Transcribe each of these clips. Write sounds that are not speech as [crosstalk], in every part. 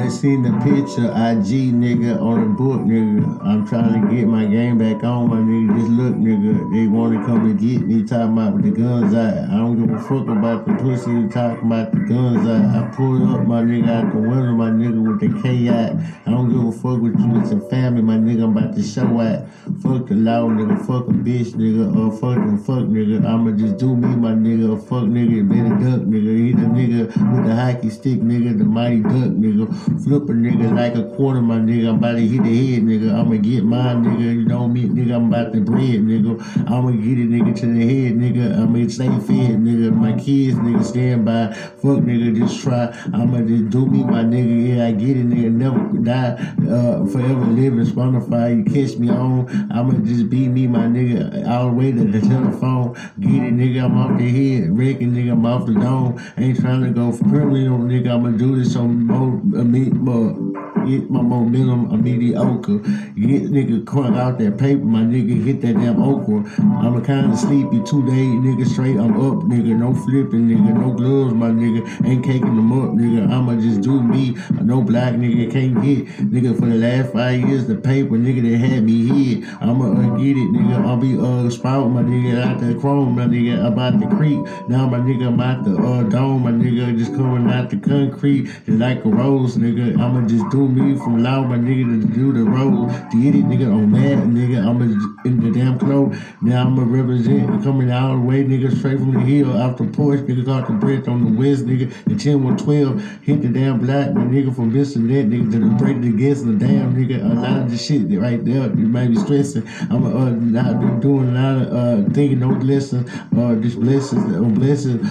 They seen the picture, IG nigga, on the book, nigga. I'm trying to get my game back on, my nigga. Just look, nigga. They wanna come and get me, talking about the guns out. I don't give a fuck about the pussy, talking about the guns out. I pulled up, my nigga, out the window, my nigga, with the K. I don't give a fuck with you, it's a family, my nigga. I'm about to show out. Fuck the law, nigga. Fuck a bitch, nigga. Or fuck the fuck, nigga. I'ma just do me, my nigga. Or fuck, nigga. Better duck, nigga. He the nigga with the hockey stick, nigga. The mighty duck, nigga. Flip a nigga like a quarter, my nigga. I'm about to hit the head, nigga. I'ma get mine, nigga. You know me, nigga. I'm about to bread, nigga. I'ma get it, nigga, to the head, nigga. I'ma stay fed, nigga. My kids, nigga, stand by. Fuck, nigga, just try. I'ma just do me, my nigga. Yeah, I get it, nigga. Never die. Uh, forever living, Spotify. You catch me on. I'ma just be me, my nigga. All the way to the telephone. Get it, nigga. I'm off the head. Wrecking, nigga. I'm off the dome. Ain't trying to go for criminal, nigga. I'ma do this on more, more, get my momentum a mediocre. Get nigga crunk out that paper, my nigga hit that damn okra. I'm a kinda sleepy two days, nigga straight. I'm up, nigga. No flipping, nigga. No gloves, my nigga. Ain't caking them up, nigga. I'ma just do me. No black nigga can't get, nigga. For the last five years, the paper, nigga, that had me hid. I'ma uh, get it, nigga. I'll be uh sprout, my nigga, out the chrome, my nigga, about the creek. Now my nigga, I'm out the uh dome, my nigga, just coming out the concrete, just like a rose, nigga. I'ma just do me from allow my nigga to do the road. To it, nigga, on mad, nigga. I'ma in the damn clothes. Now I'ma represent coming out the way, nigga, straight from the hill off the porch, nigga, got the breath on the west, nigga. The 10 112 hit the damn black, my nigga, from this that, nigga, to the break it against the damn nigga. A lot of the shit that right there, you might be stressing. I'm uh, not doing a lot of uh, thinking, no blessing, uh, just blessings, uh, blessings,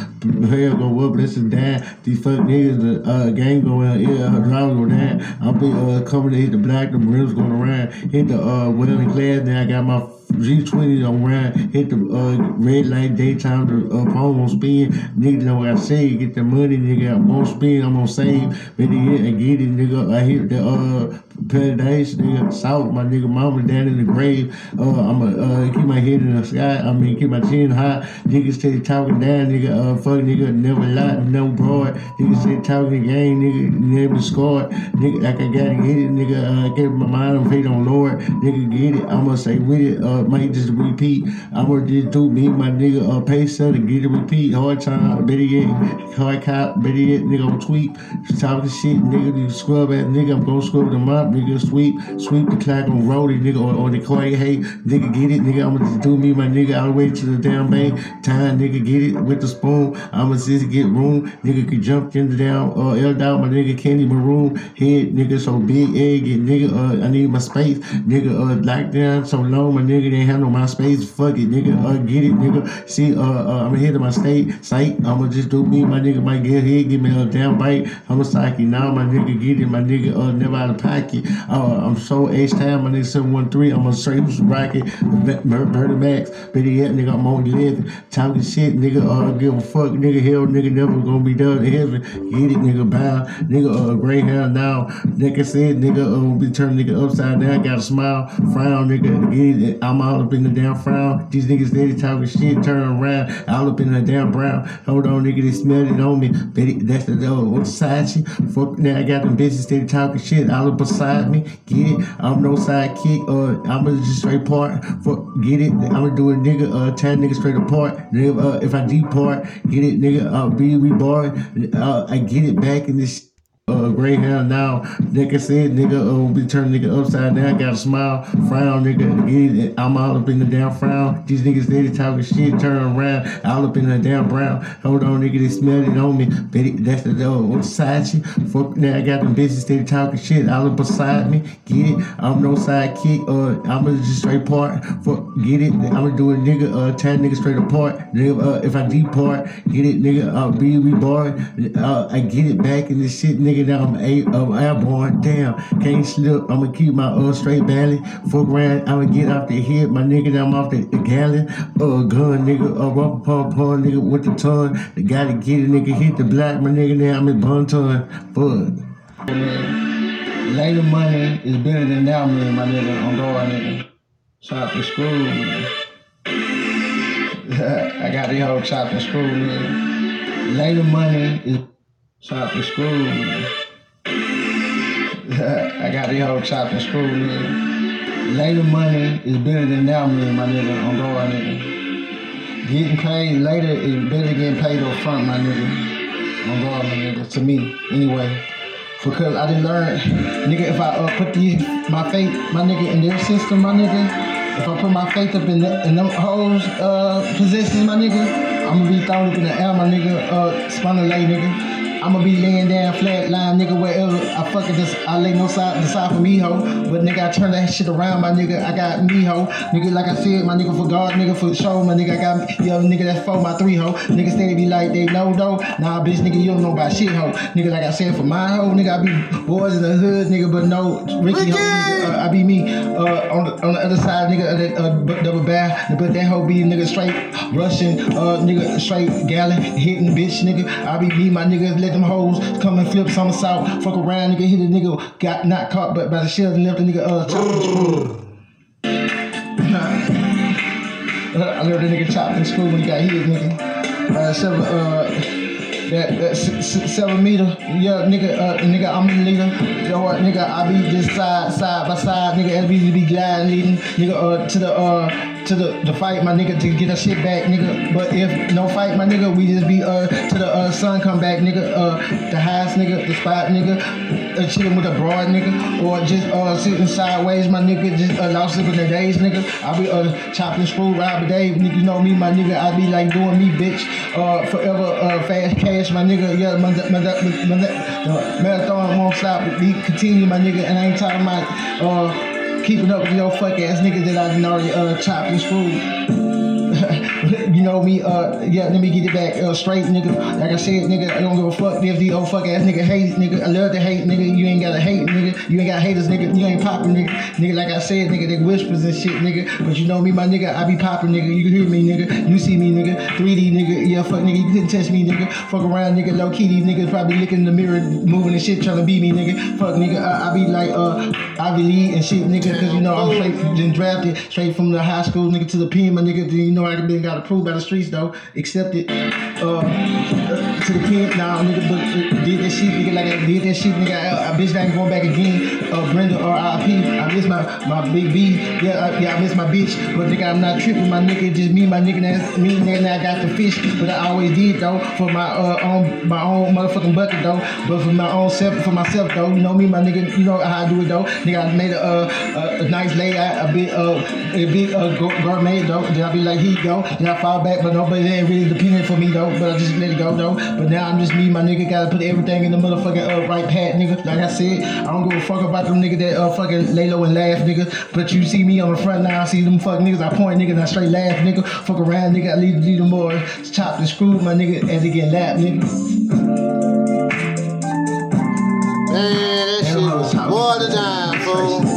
hell go up, blessings down. These fuck niggas, the uh, gang go out, yeah, drive go down. I'll be uh, coming to hit the black, the rims going around, hit the uh, welding class, then I got my G20 around, hit the uh, red light daytime, the uh, phone on spin. Nigga know what I say, get the money, nigga. I'm on spin, I'm on save. Better get, I get it, nigga. I hit the uh, paradise, nigga. South, my nigga, mama down in the grave. Uh, I'ma uh, keep my head in the sky. I mean, keep my chin high. Niggas steady talking down, nigga. Uh, fuck, nigga, never lie, no broad. Niggas steady talking game, nigga, never scored. Nigga, like I gotta get it, nigga. Uh, keep my mind on faith on Lord. Nigga, get it. I'ma say with it. Uh, might just repeat. I'ma just do me, my nigga. Uh, pay to get it repeat. Hard time, better yet, hard cop, better yet, nigga on tweet. Talking shit, nigga. You scrub ass nigga. I'm gonna scrub them up, nigga. Sweep, sweep the clock on roadie, nigga. On, on the coin, hey, nigga, get it, nigga. I'ma just do me, my nigga. All the way to the damn bay. Time, nigga, get it with the spoon. I'ma just get room, nigga. Could jump in the down, uh, L down, my nigga. Candy maroon head, nigga. So big egg, nigga. Uh, I need my space, nigga. Uh, lockdown so long, my nigga. They handle my space. Fuck it, nigga. Uh, get it, nigga. See, uh, uh I'm ahead of my state site. I'ma just do me, my nigga. Might get here, give me a damn bite. I'm a psyche now, my nigga. Get it, my nigga. Uh, never out of pocket. Uh, I'm so H time, my nigga. 713. I'm a straight rocket. Murder Max. Better yet, nigga. I'm on 11. Talking shit, nigga. Uh, give a fuck, nigga. Hell, nigga. Never gonna be done heaven. Get it, nigga. Bow, nigga. Uh, gray hair now. Nigga said, nigga. Uh, be turning nigga upside down. Got a smile, frown, nigga. Get it. I'm all up in the damn frown. These niggas steady talking shit, turn around, all up in the damn brown. Hold on, nigga, they smelled it on me. That's the door. What side shit? Fuck, now I got them bitches steady talking shit, all up beside me. Get it? I'm no sidekick, uh, I'm gonna just straight part. Fuck, get it? I'm gonna do a nigga, uh, 10 niggas straight apart. Nigga, uh, if I depart, get it, nigga, uh, be reborn. Uh, I get it back in this uh, Greyhound now. Nigga said, nigga, uh, be turning nigga upside down. Got a smile, frown, nigga. I'm all up in the damn frown. These niggas steady talking shit, turn around, all up in the damn brown. Hold on, nigga, they smell it on me. Betty, that's the door. What side shit? Fuck, now I got them bitches steady talking shit, all up beside me. Get it? I'm no sidekick, uh, I'm gonna just straight part. Fuck, get it? I'm gonna do a nigga, uh, 10 nigga straight apart. Nigga, uh, if I depart, get it, nigga, I'll be reborn. Uh, I get it back in this shit, nigga nigga that I'm a I'm airborne. Damn, can't slip. I'ma keep my uh straight belly. Fuck around, I'ma get off the hip. My nigga I'm off the, the gallon. Uh gun nigga, uh rubber pump pump nigga with the ton. The gotta get it, nigga hit the black. My nigga now I'm in bun ton. Fuck. Later money is better than now, man, my nigga. On God, nigga. Chopping screw, man. [laughs] I got the whole chopping screw, man. Later money is Chopping screw, man. [laughs] I got the whole chopped and screwed. Later money is better than now money, my nigga, on guard, nigga. Getting paid later is better than getting paid up front, my nigga. On guard, my nigga. To me, anyway. Because I didn't learn, nigga, if I uh, put these, my faith, my nigga, in their system, my nigga, if I put my faith up in, the, in them hoes uh, positions, my nigga, I'm gonna be thrown up in the air, my nigga, uh, spun a lay, nigga. I'ma be laying down flat line, nigga, wherever I fucking just I lay no side the side for me, ho. But nigga, I turn that shit around, my nigga. I got me, ho. Nigga, like I said, my nigga for God, nigga for show, my nigga. I got yo, nigga that's for my three, ho. Nigga steady be like they know though. Nah, bitch, nigga, you don't know about shit, ho. Nigga, like I said, for my ho, nigga, I be boys in the hood, nigga, but no Ricky, ho, nigga, uh, I be me. Uh, on the on the other side, nigga, that uh, double bath, but that hoe be nigga straight Russian, uh, nigga straight gallon hitting bitch, nigga. I be me, my nigga, let them hoes come and flip somersault, fuck around, nigga, hit a nigga, got not caught, but by the shell and left the nigga uh chopped. [laughs] I left the nigga chopped and screwed when he got hit, nigga. Uh, seven, uh, that, that seven meter, yeah, nigga, uh, nigga, I'm the leader. Yo, what, nigga, I be just side, side by side, nigga, LB be gliding, leading, nigga, uh, to the, uh, to the, the fight, my nigga, to get that shit back, nigga. But if no fight, my nigga, we just be, uh, to the, uh, sun come back, nigga, uh, the highest, nigga, the spot, nigga, uh, chilling with a broad, nigga, or just, uh, sitting sideways, my nigga, just, uh, lost sleeping the days, nigga. I be, uh, chopping screw, Robert Dave, nigga, you know me, my nigga, I be like doing me, bitch, uh, forever, uh, fast cash, my nigga, yeah, my, my, my, my, the marathon won't stop, we continue, my nigga, and I ain't talking about, uh, keeping up with your fuck ass niggas that I done already uh, chopped and screwed. Know me, uh, yeah, let me get it back uh, straight, nigga. Like I said, nigga, I don't give a fuck if the old fuck ass nigga hate, nigga. I love to hate, nigga. You ain't gotta hate, nigga. You ain't got haters, nigga. You ain't popping, nigga. Nigga, like I said, nigga, they whispers and shit, nigga. But you know me, my nigga, I be popping, nigga. You can hear me, nigga. You see me, nigga. 3D, nigga. Yeah, fuck, nigga. You couldn't touch me, nigga. Fuck around, nigga. Low key, these niggas probably looking in the mirror, moving and shit, trying to beat me, nigga. Fuck, nigga. I, I be like, uh, I be League and shit, nigga, because you know I'm straight, been drafted straight from the high school, nigga, to the pen, my nigga. You know I been got approved by the streets though, accepted uh, to the pen. Now, nigga, but uh, did that shit, nigga, like I did that shit, nigga. I, I bitch I ain't going back again. Uh, Brenda RIP, I miss my my big B, yeah, I, yeah, I miss my bitch, but nigga, I'm not tripping, my nigga, just me, my nigga, that's me, nigga, now I got the fish, but I always did though for my uh own my own motherfucking bucket though, but for my own self, for myself though, you know me, my nigga, you know how I do it though, nigga, I made a a, a nice layout, a bit uh a big uh gourmet though, then I be like, you go, then I fall back, but nobody ain't really dependent for me though, but I just let it go though, but now I'm just me, my nigga, gotta put everything in the motherfucking uh, right path, nigga, like I said, I don't give a fuck about them nigga that uh fucking lay low and laugh, nigga, but you see me on the front now, I see them fuck niggas, I point nigga, and I straight laugh, nigga, fuck around, nigga, I leave, leave them boys chopped and screwed, my nigga, as they get lapped, nigga. Man, that shit was water down, fool.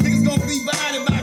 Niggas gon' be body about to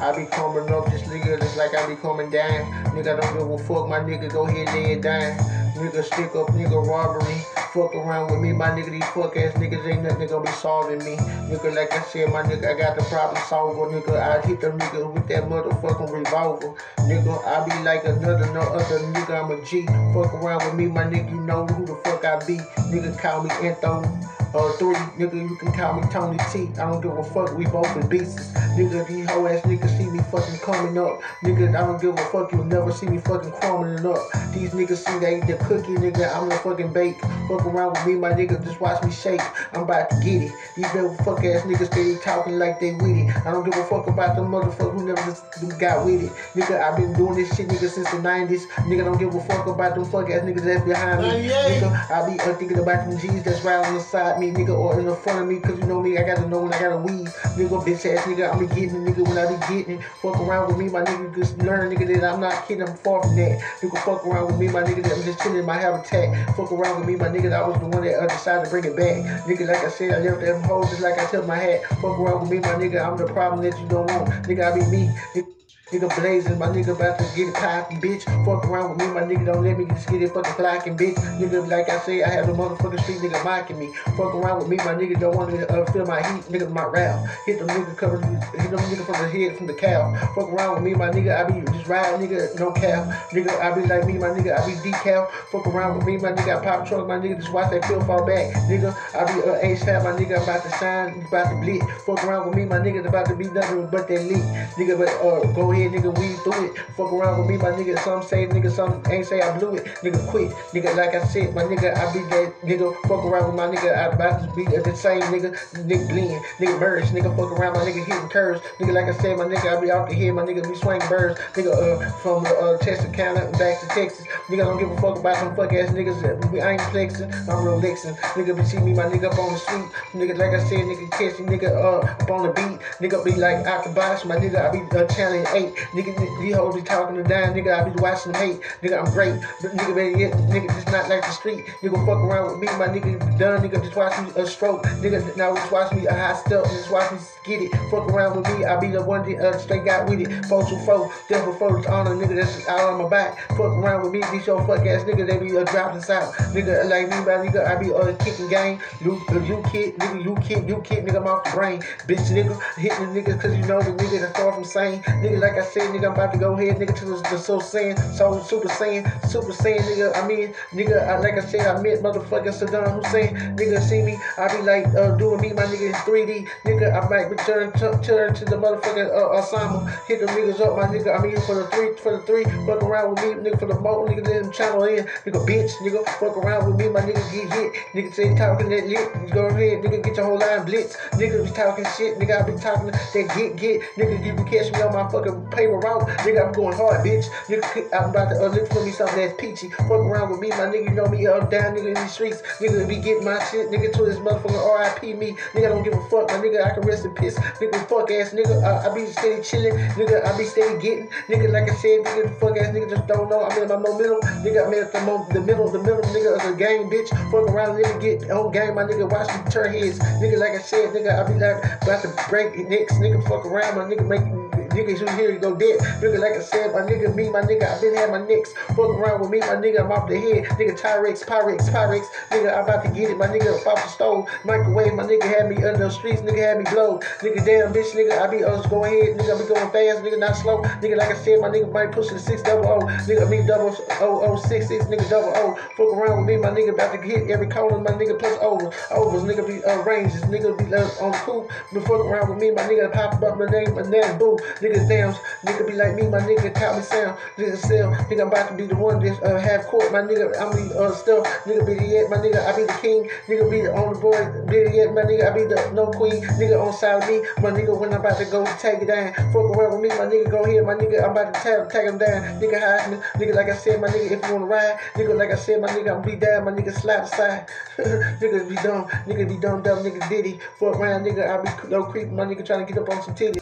I be coming up this nigga just like I be coming down. Nigga, don't give a fuck, my nigga. Go ahead, lay it down. Nigga, stick up, nigga, robbery. Fuck around with me, my nigga. These fuck ass niggas ain't nothing gonna be solving me. Nigga, like I said, my nigga, I got the problem solver. Nigga, I hit them niggas with that motherfucking revolver. Nigga, I be like another, no other nigga. I'm a G. Fuck around with me, my nigga. You know who the fuck I be. Nigga, call me Anthony. Uh, three, nigga, you can call me Tony T. I don't give a fuck, we both in beasts. Nigga, these hoe ass niggas see me fucking coming up. Nigga, I don't give a fuck, you'll never see me fucking crumbling up. These niggas see they eat the cookie, nigga, I'm the fucking bake. Fuck around with me, my nigga, just watch me shake. I'm about to get it. These little fuck ass niggas steady talking like they with it. I don't give a fuck about them motherfuckers who never just got with it. Nigga, I've been doing this shit, nigga, since the 90s. Nigga, don't give a fuck about them fuck ass niggas that's behind me. Nigga, I be uh, thinking about them G's that's right on the side me, nigga, or in the front of me, cause you know me, I gotta know when I gotta weave. Nigga, bitch ass nigga, I'm be getting it, nigga, when I be getting it. Fuck around with me, my nigga, just learn, nigga, that I'm not kidding, I'm far from that. Nigga, fuck around with me, my nigga, that I'm just chilling in my habitat. Fuck around with me, my nigga, that I was the one that uh, decided to bring it back. Nigga, like I said, I left them hoes just like I took my hat. Fuck around with me, my nigga, I'm the problem that you don't want. Nigga, I be me. Nigga, Nigga blazing, my nigga about to get it poppin', bitch. Fuck around with me, my nigga don't let me just get it fucking flocking, bitch. Nigga, like I say, I have the motherfucking street nigga mocking me. Fuck around with me, my nigga don't want to uh, feel my heat, nigga, my rap. Hit them nigga cover, hit them nigga from the head, from the cow. Fuck around with me, my nigga, I be just ride, nigga, no cow. Nigga, I be like me, my nigga, I be decal. Fuck around with me, my nigga, I pop truck, my nigga, just watch that pill fall back. Nigga, I be uh, fat, my nigga, I'm about to shine, about to bleed. Fuck around with me, my nigga, about to be nothing but that leak. Nigga, but uh, go ahead, nigga, we through it. Fuck around with me, my nigga, some say, nigga, some ain't say I blew it. Nigga, quit. Nigga, like I said, my nigga, I be that nigga, fuck around with my nigga, I about to be the same nigga, nigga blend, nigga merge, nigga, fuck around, my nigga hitting curves. Nigga, like I said, my nigga, I be off the head, my nigga be swinging birds. Nigga, uh, from the, uh, Texarkana back to Texas. Nigga, don't give a fuck about some fuck ass niggas. that- I ain't flexing, I'm real lexing. Nigga, be see me, my nigga up on the street. Nigga, like I said, nigga, catch me, nigga, uh, up on the beat. Nigga, be like out the box, my nigga, I be uh, challenge eight. Nigga, these hoes be talking to down, nigga, I be watching them hate. Nigga, I'm great, but nigga, better yet, nigga, just not like the street. Nigga, fuck around with me, my nigga, done, nigga, just watch me a stroke. Nigga, now just watch me a high step, just watch me get it. Fuck around with me, I be the one that uh, straight got with it. Four to four, devil photos on a nigga that's out on my back. Fuck around with me, these your fuck ass nigga, they be uh, dropping out. Nigga, like me, my nigga, I be uh, kicking game. You, uh, you kid, nigga, you kid, you kid, nigga, I'm off the brain. Bitch, nigga, hitting the nigga, cause you know the nigga that's far from sane. Nigga, like I said, nigga, I'm about to go ahead, nigga, to the, the so saiyan, so super saiyan, super saiyan, nigga. I mean, nigga, I, like I said, I met motherfucking Saddam Hussein. Nigga, see me, I be like uh, doing me, my nigga in 3D. Nigga, I might return to, turn to the motherfucking uh, Osama. Hit them niggas up, my nigga. I mean, for the three, for the three, fuck around with me, nigga, for the mo, nigga, let them channel in. Nigga, bitch, nigga, fuck around with me, my nigga, get hit. Nigga, say talking that lit, go ahead, nigga, get your whole line blitz. Nigga, be talking shit, nigga, I be talking that get, get. Nigga, you can catch me on my fucking paper route. Nigga, I'm going hard, bitch. Nigga, I'm about to uh, look for me something that's peachy. Fuck around with me, my nigga, you know me up down, nigga, in these streets. Nigga, be getting my shit, nigga, to this motherfucking RIP me. Nigga, I don't give a fuck, my nigga, I can rest in peace. Nigga, fuck ass nigga, uh, I be steady chilling. Nigga, I be steady getting. Nigga, like I said, nigga, fuck ass nigga just don't know. I'm in my momentum. Nigga, I'm at the, mo- the middle, the middle, nigga, of the game, bitch. Fuck around, nigga, get on game, my nigga, watch me turn heads. Nigga, like I said, nigga, I be like, about to break necks. Nigga, fuck around, my nigga, make Niggas who here you go dead. Nigga, like I said, my nigga, me, my nigga, I been had my nicks. Fuck around with me, my nigga, I'm off the head. Nigga, Tyrex, Pyrex, Pyrex. Nigga, I'm about to get it. My nigga, off the stove. Microwave, my nigga had me under the streets. Nigga had me blow. Nigga, damn, bitch, nigga, I be us go ahead. Nigga, I be going fast. Nigga, not slow. Nigga, like I said, my nigga might push the six double O. Nigga, me double O O six six. Nigga, double O. Fuck around with me, my nigga, about to hit every corner. My nigga plus over. Overs, nigga be uh, ranges. Nigga be uh, on coop. But fuck around with me, my nigga pop up my name, my name, boo. Nigga, damn. Nigga be like me, my nigga, call me Sam. Nigga, still, nigga, I'm about to be the one that uh, have court. My nigga, I'm the uh, still, nigga, be the yet, my nigga, I be the king. Nigga, be the only boy, be the yet, my nigga, I be the no queen. Nigga, on side me, my nigga, when I'm about to go take it down. Fuck around with me, my nigga, go here, my nigga, I'm about to tag, tag him down. Nigga, hide me. Nigga, like I said, my nigga, if you wanna ride, nigga, like I said, my nigga, I'm be down, my nigga, slap aside. [laughs] nigga, be dumb, nigga, be dumb, dumb, nigga, diddy. Fuck around, nigga, I be no creep, my nigga, trying to get up on some titties.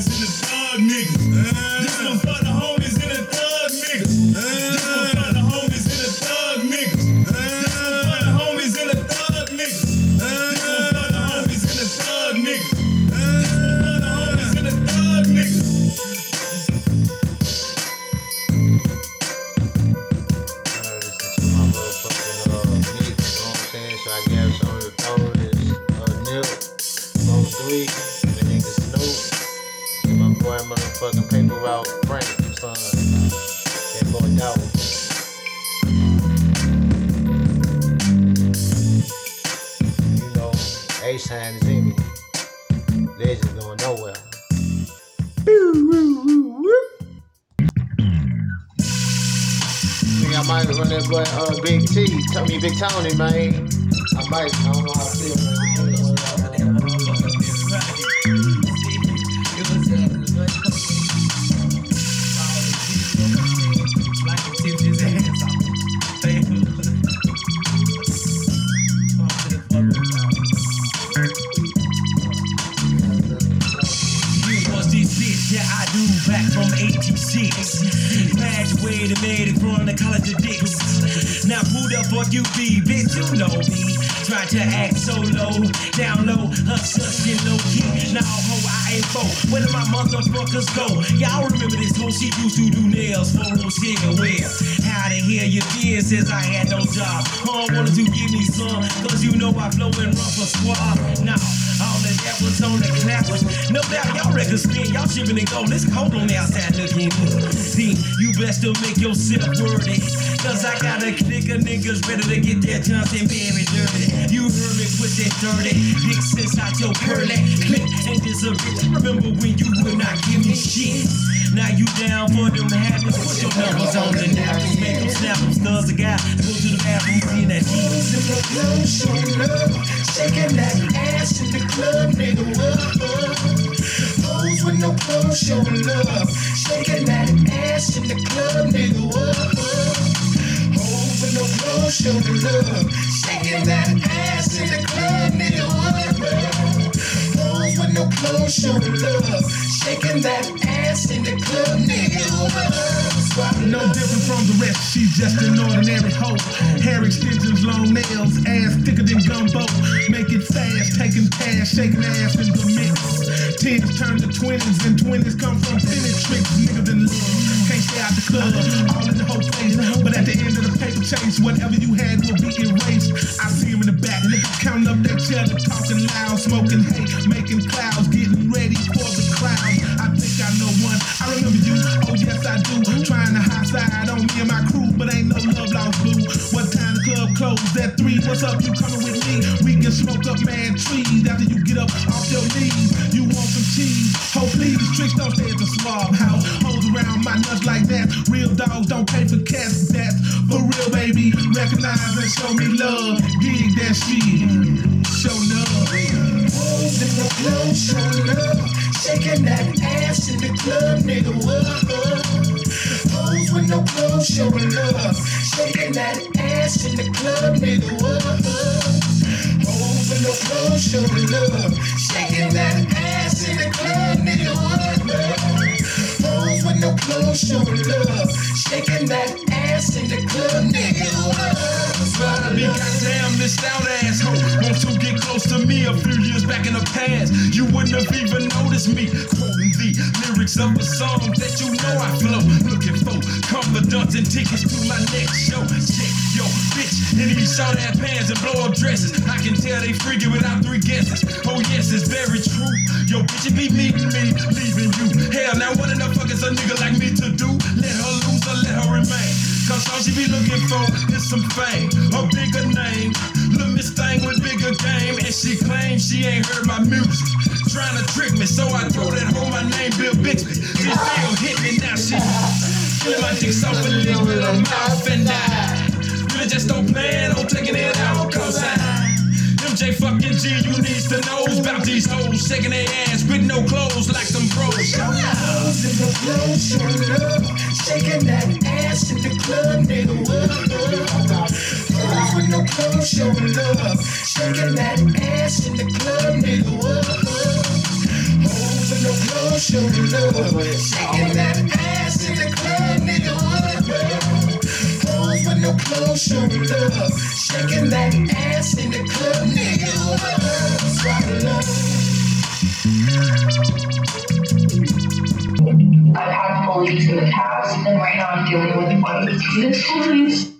Homies and the thug niggas. Paper Frank, son. That boy Dawg. You know, A-Sign is in me. Going nowhere. Think I might run that boy uh, Big T. Tell me Big Tony, man. I might. I don't know how I feel, the fuck you be, bitch, you know me. Try to act so low, down low, hustle shit low key. Now ho, I ain't foe. Where do my motherfuckers go? Y'all remember this hoe? She used to do nails for Rochelle. Where? How the hell you did since I had no job? Huh, wanted to give me some, cause you know I flow and run for squad. Now, all of that was on the clappers. No doubt y'all records spin, y'all shipping and go. It's cold on the outside looking in. See, you best to make yourself worthy. Cause I got a click of niggas ready to get their Johnson very dirty. You heard me put that dirty dick sense out your curly click and disappear. Remember when you would not give me shit? Now you down for them habits. Put your numbers on the napkins, make them snap them studs. A guy go to the bathroom, see that heat. in the club, showing love, shaking that ass in the club, nigga. What? Hoes with no clothes, showing love, shaking that ass in the club, nigga. What? Hoes with no clothes, showing love, shaking that ass in the club, nigga. What? Hoes with no clothes, showing love, shaking that ass in the club, nigga. No different from the rest, she's just an ordinary hoe. Hair extensions, long nails, ass thicker than gumbo. Make it fast, taking cash, shaking ass in the mix. Tens turn to twenties, and twenties come from penny tricks. Niggas in love, can't stay out the club, all in the face. But at the end of the paper chase, whatever you had will be erased. I see him in the back, niggas counting up that cheddar, talking loud, smoking hate, making clouds, getting ready for the crowd. I think I know. I remember you. Oh yes, I do. Trying to high side on me and my crew, but ain't no love lost blue. What time the club closed at three? What's up? You coming with me? We can smoke up man trees after you get up off your knees. You want some cheese? Oh please, tricks don't stay at the swab house. Hoes around my nuts like that. Real dogs don't pay for cats. That's for real, baby. Recognize and show me love. Dig that shit. Show love. Hoes in the club, showing love, shaking that ass in the club, nigga. What? Hoes with no clothes, showing love, shaking that ass in the club, nigga. Hoes with no clothes, showing love, shaking that ass in the club, nigga. What? With no clothes, showing love, shaking that ass in the club, nigga. What? Be goddamn missed out asshole. Want to get close to me a few years back in the past. You wouldn't have even noticed me quoting the lyrics of a song that you know I flow. Looking for confidence and tickets to my next show. Check yo bitch in these short ass pants and blow up dresses. I can tell they freaky without three guesses. Oh yes, it's very true. Yo bitch, it be meeting me, leaving you. Hell, now what in the fuck is a nigga like me to do? Let her lose or let her remain. Cause all she be looking for is some fame, a bigger name. Little Miss Thing with bigger game, and she claims she ain't heard my music. Trying to trick me, so I told that hoe my name Bill Bixby. She still hit me now, she [laughs] feeling my dick off a little mouth and. Really just don't plan on taking it out, cause I MJ fucking G, you needs to know about these hoes shaking their ass with no clothes like some bros. Hoes in the club, showing love, shaking that ass in the club, nigga. Hoes with no clothes, showing love, shaking that ass in the club, nigga. Hoes with no clothes, showing love, shaking that ass Hoes with no clothes, showing love, shaking that ass in the club, nigga. What? Swallow love. I've had police in the past, and right now I'm dealing with one. This police.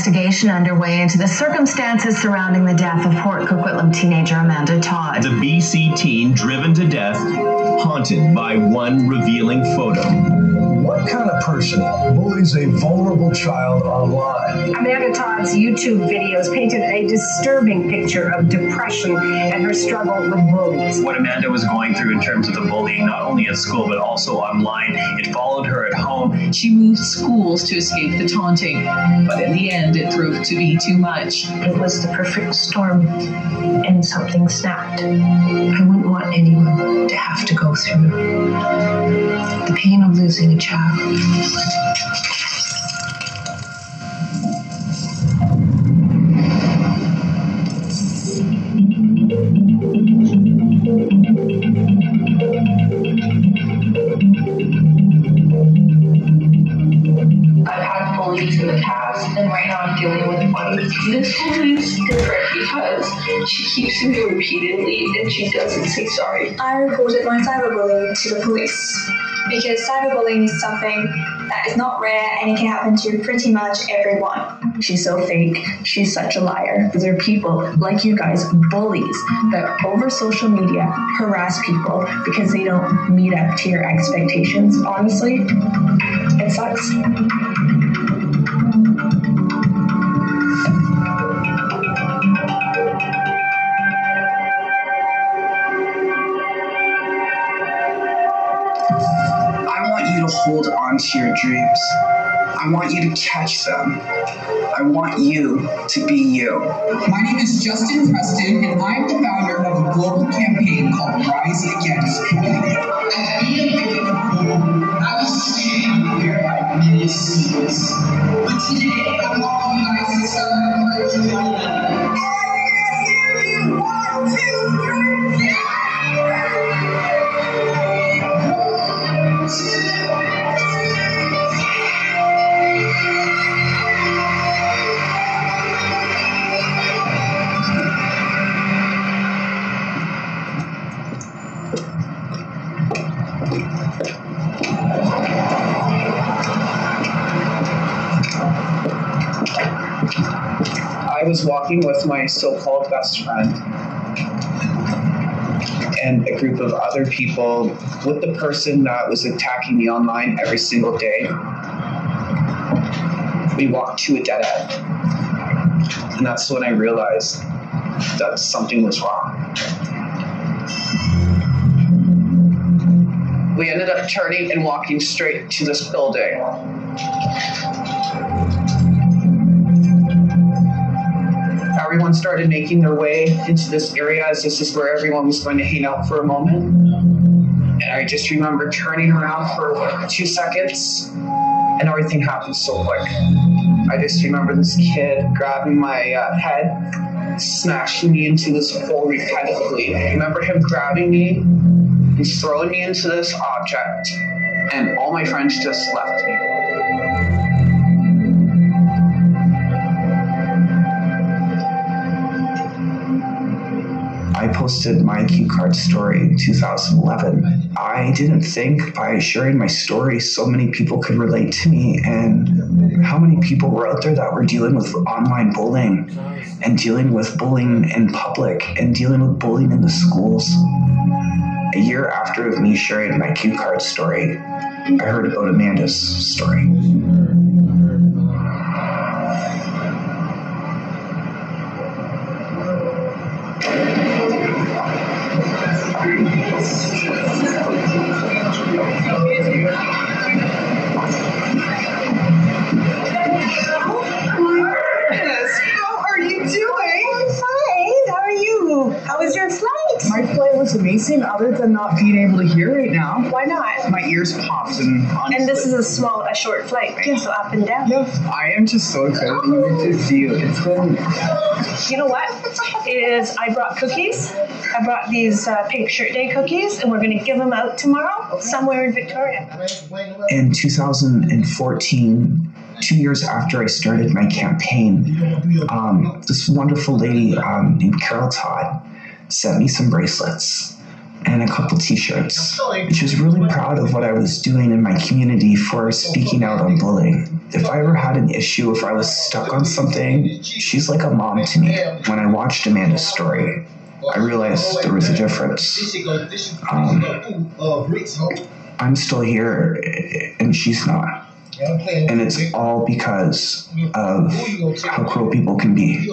Investigation underway into the circumstances surrounding the death of Port Coquitlam teenager Amanda Todd. The BC teen driven to death, haunted by one revealing photo. What kind of person bullies a vulnerable child online? Amanda Todd's YouTube videos painted a disturbing picture of depression and her struggle with bullies. What Amanda was going through in terms of the bullying, not only at school but also online, it followed her at home. She moved schools to escape the taunting, but in the end, it proved to be too much. It was the perfect storm, and something snapped. I wouldn't want anyone to have to go through the pain of losing a child. Bullies in the past, and right now I'm dealing with one. This bully's different because she keeps me repeatedly and she doesn't say sorry. I reported my cyberbullying to the police because cyberbullying is something that is not rare and it can happen to pretty much everyone. She's so fake. She's such a liar. There are people like you guys, bullies, that over social media harass people because they don't meet up to your expectations. Honestly, it sucks. Hold on to your dreams. I want you to catch them. I want you to be you. My name is Justin Preston, and I'm the founder of a global campaign called Rise Against Bullying. At the end of the I was standing here by many seasons. But today, I want you guys to start was walking with my so called best friend and a group of other people with the person that was attacking me online every single day. We walked to a dead end. And that's when I realized that something was wrong. We ended up turning and walking straight to this building. Everyone started making their way into this area as this is where everyone was going to hang out for a moment. And I just remember turning around for like two seconds and everything happened so quick. I just remember this kid grabbing my uh, head, smashing me into this hole repeatedly. I remember him grabbing me and throwing me into this object, and all my friends just left me. I posted my cue card story in 2011. I didn't think by sharing my story, so many people could relate to me, and how many people were out there that were dealing with online bullying and dealing with bullying in public and dealing with bullying in the schools. A year after me sharing my cue card story, I heard about Amanda's story. Amazing, other than not being able to hear right now. Why not? My ears popped, and honestly, And this is a small, a short flight, right? So up and down. Yeah. I am just so excited to see you. It's been You know what? Is I brought cookies. I brought these uh, pink shirt day cookies, and we're going to give them out tomorrow somewhere in Victoria. in 2014, two years after I started my campaign, um, this wonderful lady um, named Carol Todd sent me some bracelets and a couple t-shirts. She was really proud of what I was doing in my community for speaking out on bullying. If I ever had an issue, if I was stuck on something, she's like a mom to me. When I watched Amanda's story, I realized there was a difference. Um, I'm still here and she's not. And it's all because of how cruel people can be.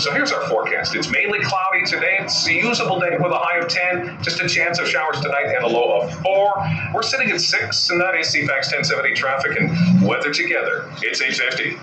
So here's our forecast. It's mainly cloudy today. It's a usable day with a high of 10, just a chance of showers tonight and a low of 4. We're sitting at 6, and that is CFAX 1070 traffic and weather together. It's 850.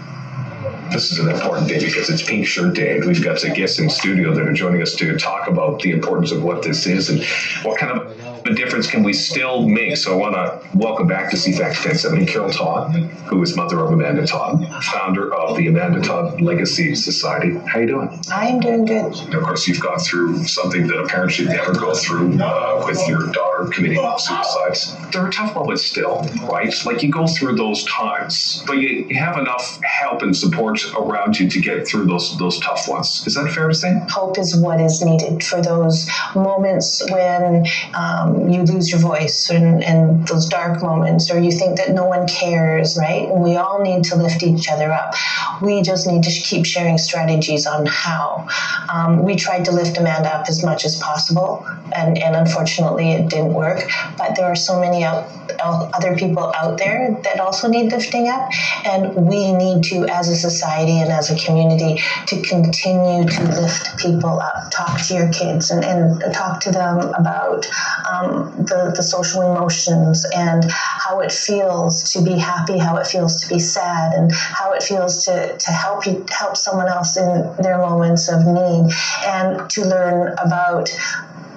This is an important day because it's Pink Shirt Day. and We've got some guests in studio that are joining us to talk about the importance of what this is and what kind of the difference can we still make? So I want to welcome back to CFAX 1070 Carol Todd, who is mother of Amanda Todd, founder of the Amanda Todd Legacy Society. How you doing? I'm doing good. Of course, you've gone through something that a parent should never go through uh, with your daughter committing suicides. There are tough moments still, right? Like you go through those times, but you, you have enough help and support around you to get through those those tough ones. Is that fair to say? Hope is what is needed for those moments when um, you lose your voice and, and those dark moments, or you think that no one cares, right? And we all need to lift each other up. We just need to keep sharing strategies on how. Um, we tried to lift Amanda up as much as possible, and, and unfortunately it didn't work. But there are so many out, out, other people out there that also need lifting up, and we need to, as a society and as a community, to continue to lift people up. Talk to your kids and, and talk to them about um, Um, the, the social emotions and how it feels to be happy, how it feels to be sad, and how it feels to, to help you help someone else in their moments of need, and to learn about,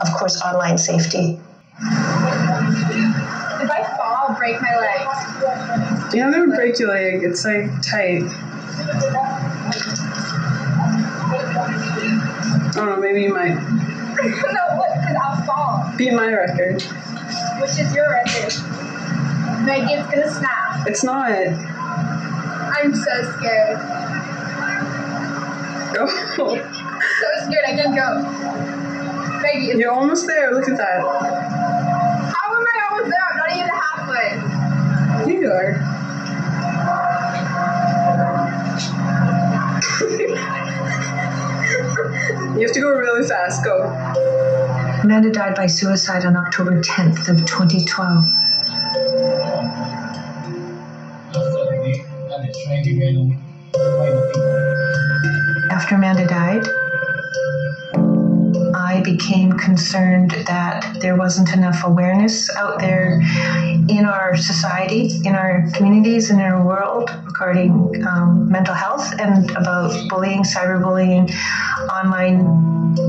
of course, online safety. If I fall, I'll break my leg. Yeah, that would break your leg. It's like tight. I don't know, maybe you might [laughs] no, what? I'll fall. beat my record. Which is your record. Like, it's gonna snap. It's not. I'm so scared. Go. So scared I can't go. Baby, You're almost there. Look at that. how am I almost there? I'm not even halfway. You are. [laughs] you have to go really fast. Go. Amanda died by suicide on October 10th of 2012. After Amanda died, I became concerned that there wasn't enough awareness out there in our society, in our communities, in our world regarding um, mental health and about bullying, cyberbullying, online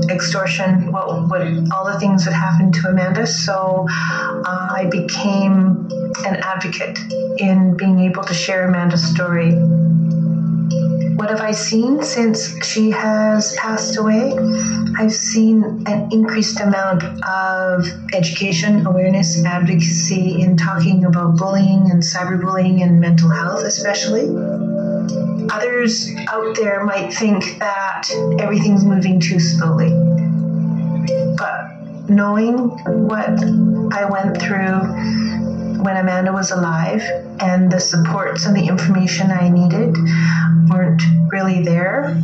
extortion, what, what all the things that happened to Amanda. So uh, I became an advocate in being able to share Amanda's story. What have I seen since she has passed away? I've seen an increased amount of education, awareness, advocacy in talking about bullying and cyberbullying and mental health, especially. Others out there might think that everything's moving too slowly. But knowing what I went when Amanda was alive and the supports and the information I needed weren't really there,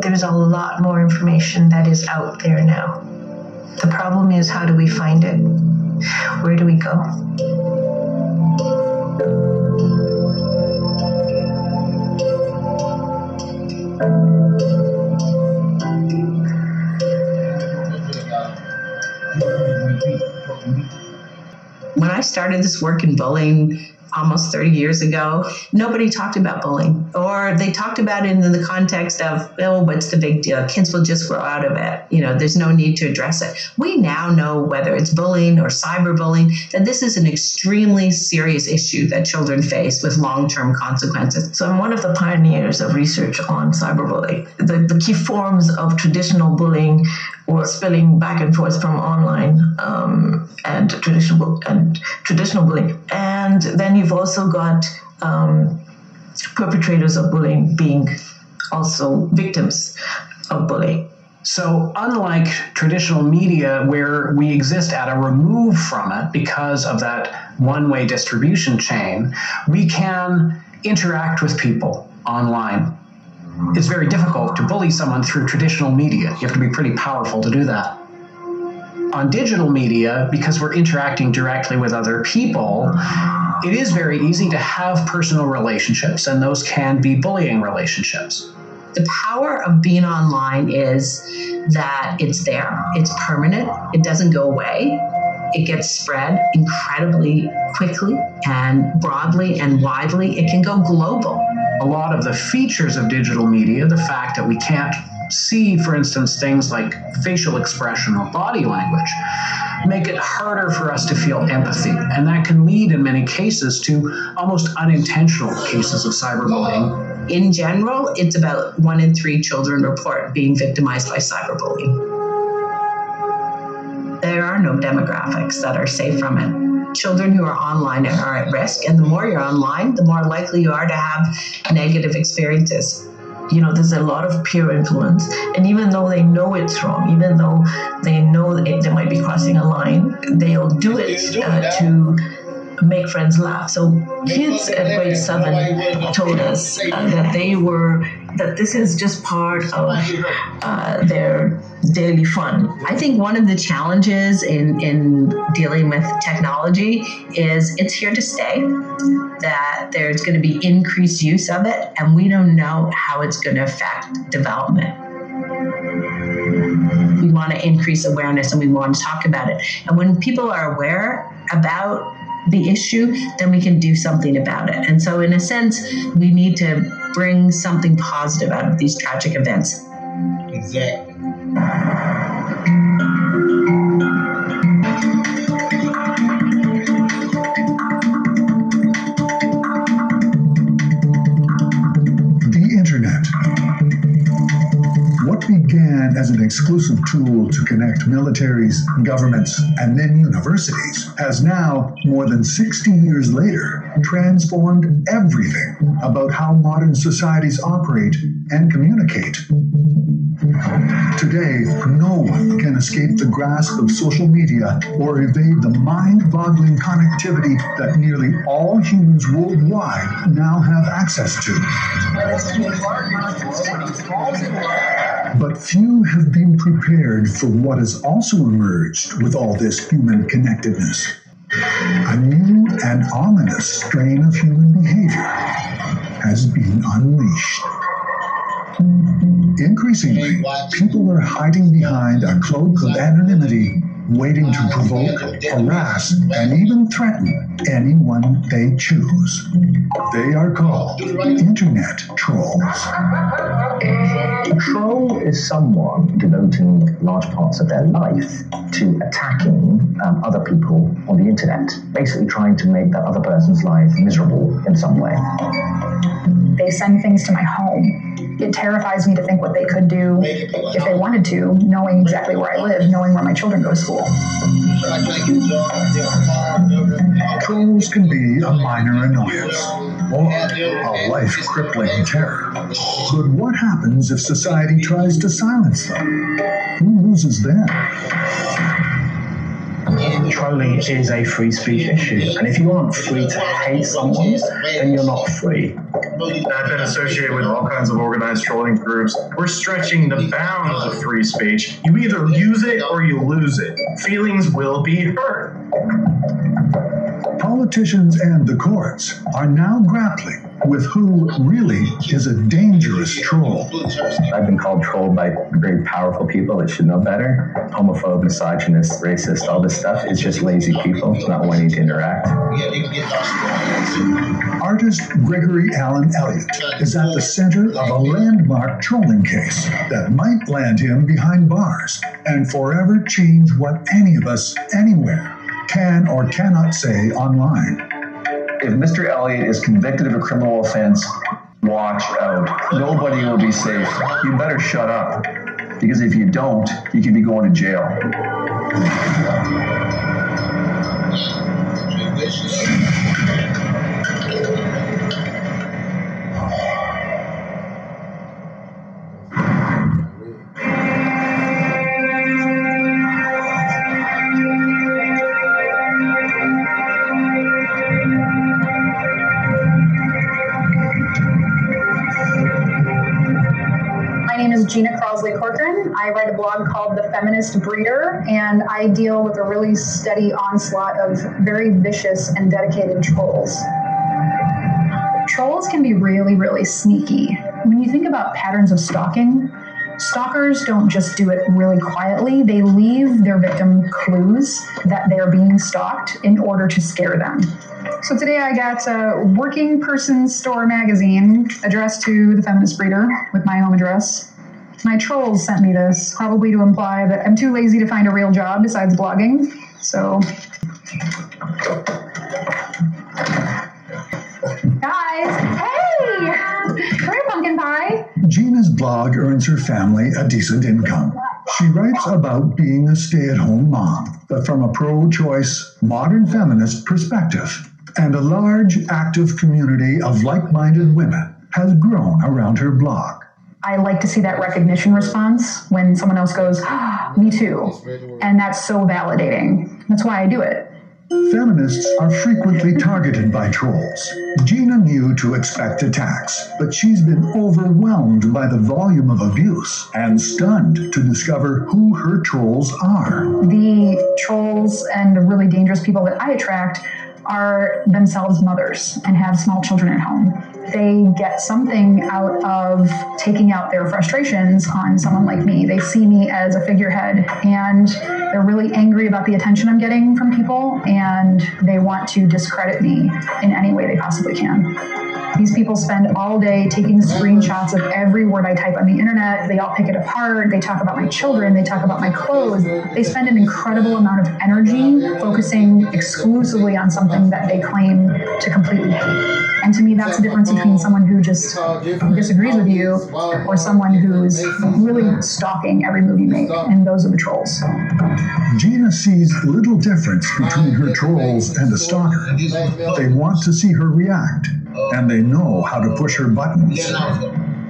there's a lot more information that is out there now. The problem is how do we find it? Where do we go? When I started this work in bullying almost 30 years ago, nobody talked about bullying, or they talked about it in the context of, oh, what's the big deal? Kids will just grow out of it. You know, there's no need to address it. We now know whether it's bullying or cyberbullying, that this is an extremely serious issue that children face with long term consequences. So I'm one of the pioneers of research on cyberbullying. The, the key forms of traditional bullying or spilling back and forth from online um, and traditional and traditional bullying. And then you've also got um, perpetrators of bullying being also victims of bullying. So, unlike traditional media where we exist at a remove from it because of that one way distribution chain, we can interact with people online. It's very difficult to bully someone through traditional media. You have to be pretty powerful to do that. On digital media, because we're interacting directly with other people, it is very easy to have personal relationships, and those can be bullying relationships. The power of being online is that it's there, it's permanent, it doesn't go away. It gets spread incredibly quickly and broadly and widely. It can go global. A lot of the features of digital media, the fact that we can't see, for instance, things like facial expression or body language, make it harder for us to feel empathy. And that can lead, in many cases, to almost unintentional cases of cyberbullying. In general, it's about one in three children report being victimized by cyberbullying. There are no demographics that are safe from it. Children who are online are at risk, and the more you're online, the more likely you are to have negative experiences you know there's a lot of peer influence. And even though they know it's wrong even though they know it, they might be crossing a line they'll do it uh, to make friends laugh so kids at grade seven told us uh, that they were that this is just part of uh, their daily fun I think one of the challenges in, in dealing with technology is it's here to stay, that there's going to be increased use of it, and we don't know how it's going to affect development. We want to increase awareness and we want to talk about it. And when people are aware about the issue, then we can do something about it. And so, in a sense, we need to bring something positive out of these tragic events. Exactly. As an exclusive tool to connect militaries, governments, and then universities has now, more than 60 years later, transformed everything about how modern societies operate and communicate. Today, no one can escape the grasp of social media or evade the mind boggling connectivity that nearly all humans worldwide now have access to. But few have been prepared for what has also emerged with all this human connectedness. A new and ominous strain of human behavior has been unleashed. Increasingly, people are hiding behind a cloak of anonymity, waiting to provoke, harass, and even threaten anyone they choose. They are called Internet Trolls. A troll is someone devoting large parts of their life to attacking um, other people on the internet, basically trying to make that other person's life miserable in some way. They send things to my home. It terrifies me to think what they could do if they wanted to, knowing exactly where I live, knowing where my children go to school. Trolls can be a minor annoyance or a life crippling terror. But what happens if society tries to silence them? Who loses then? Trolling is a free speech issue, and if you aren't free to hate someone, then you're not free. I've been associated with all kinds of organized trolling groups. We're stretching the bounds of free speech. You either use it or you lose it. Feelings will be hurt. Politicians and the courts are now grappling with who really is a dangerous troll. I've been called troll by very powerful people that should know better. Homophobe, misogynist, racist, all this stuff is just lazy people not wanting to interact. Artist Gregory Alan Elliott is at the center of a landmark trolling case that might land him behind bars and forever change what any of us, anywhere, can or cannot say online. If Mr. Elliott is convicted of a criminal offense, watch out. Nobody will be safe. You better shut up. Because if you don't, you could be going to jail. Breeder, and I deal with a really steady onslaught of very vicious and dedicated trolls. Trolls can be really, really sneaky. When you think about patterns of stalking, stalkers don't just do it really quietly, they leave their victim clues that they are being stalked in order to scare them. So today I got a working person store magazine addressed to the feminist breeder with my home address. My trolls sent me this, probably to imply that I'm too lazy to find a real job besides blogging. So. Guys, hey! Come here, pumpkin pie. Gina's blog earns her family a decent income. She writes about being a stay at home mom, but from a pro choice, modern feminist perspective. And a large, active community of like minded women has grown around her blog. I like to see that recognition response when someone else goes, ah, me too. And that's so validating. That's why I do it. Feminists are frequently targeted by trolls. Gina knew to expect attacks, but she's been overwhelmed by the volume of abuse and stunned to discover who her trolls are. The trolls and the really dangerous people that I attract are themselves mothers and have small children at home. They get something out of taking out their frustrations on someone like me. They see me as a figurehead and they're really angry about the attention I'm getting from people and they want to discredit me in any way they possibly can. These people spend all day taking screenshots of every word I type on the internet. They all pick it apart. They talk about my children. They talk about my clothes. They spend an incredible amount of energy focusing exclusively on something that they claim to completely hate. And to me, that's the difference between someone who just disagrees with you or someone who's really stalking every move you make. And those are the trolls. Gina sees little difference between her trolls and a stalker. They want to see her react, and they know how to push her buttons.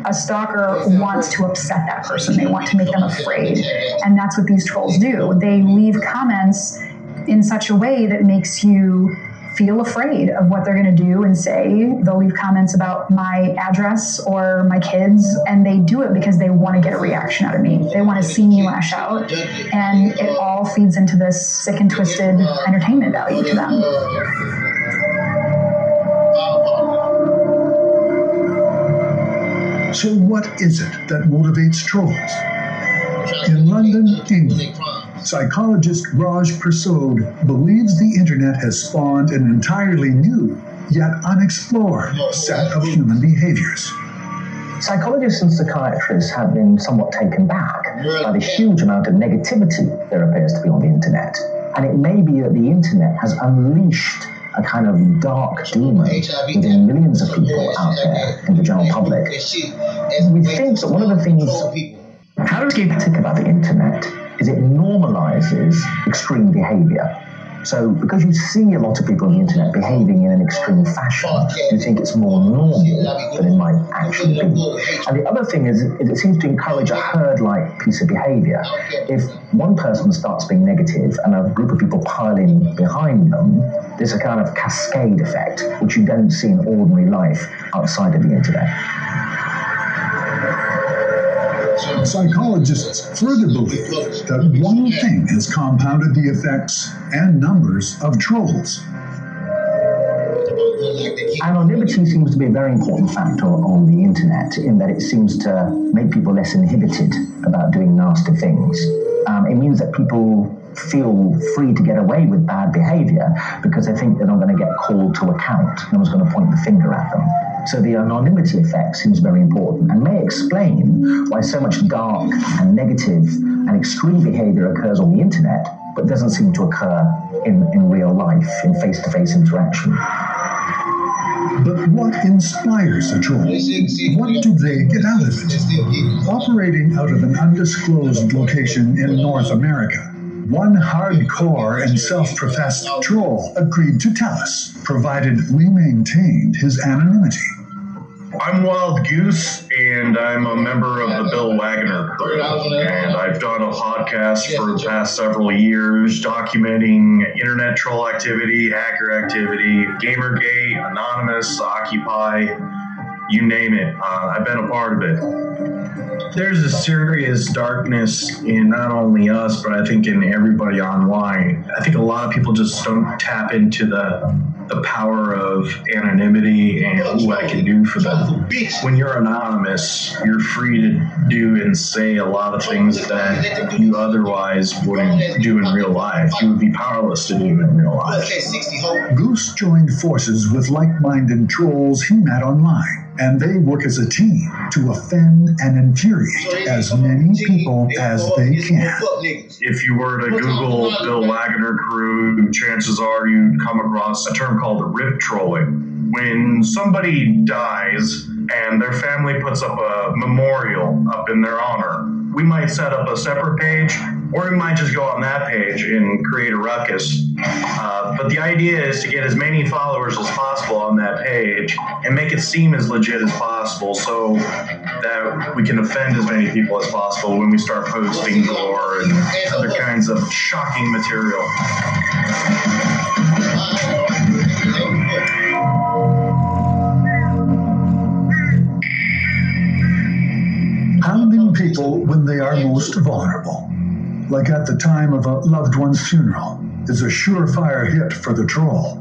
a stalker wants to upset that person. They want to make them afraid. And that's what these trolls do. They leave comments in such a way that makes you feel afraid of what they're going to do and say. They'll leave comments about my address or my kids, and they do it because they want to get a reaction out of me. They want to see me lash out. And it all feeds into this sick and twisted entertainment value to them. So, what is it that motivates trolls? In London, England, psychologist Raj Persaud believes the internet has spawned an entirely new, yet unexplored set of human behaviors. Psychologists and psychiatrists have been somewhat taken back by the huge amount of negativity there appears to be on the internet. And it may be that the internet has unleashed a kind of dark demon within millions of people out there in the general public. We think that one of the things, how do we think about the internet is it normalizes extreme behavior. So, because you see a lot of people on the internet behaving in an extreme fashion, you think it's more normal than it might actually be. And the other thing is, is it seems to encourage a herd like piece of behavior. If one person starts being negative and a group of people pile in behind them, there's a kind of cascade effect, which you don't see in ordinary life outside of the internet. Psychologists further believe that one thing has compounded the effects and numbers of trolls. Anonymity seems to be a very important factor on the internet in that it seems to make people less inhibited about doing nasty things. Um, it means that people feel free to get away with bad behavior because they think they're not going to get called to account. No one's going to point the finger at them. So the anonymity effect seems very important and may explain why so much dark and negative and extreme behavior occurs on the internet but doesn't seem to occur in, in real life, in face to face interaction. But what inspires a troll? What do they get out of it? Operating out of an undisclosed location in North America, one hardcore and self professed troll agreed to tell us, provided we maintained his anonymity. I'm Wild Goose, and I'm a member of the Bill Wagner crew. And I've done a podcast for the past several years documenting internet troll activity, hacker activity, Gamergate, Anonymous, Occupy, you name it. Uh, I've been a part of it. There's a serious darkness in not only us, but I think in everybody online. I think a lot of people just don't tap into the the power of anonymity and what I can do for them. When you're anonymous, you're free to do and say a lot of things that you otherwise wouldn't do in real life. You would be powerless to do in real life. Goose joined forces with like minded trolls he met online. And they work as a team to offend and infuriate as many people as they can. If you were to Google Bill Wagner crew, chances are you'd come across a term called rip trolling. When somebody dies and their family puts up a memorial up in their honor, we might set up a separate page or we might just go on that page and create a ruckus. Uh, but the idea is to get as many followers as possible on that page and make it seem as legit as possible so that we can offend as many people as possible when we start posting gore and other kinds of shocking material. Hounding people when they are most vulnerable, like at the time of a loved one's funeral, is a surefire hit for the troll.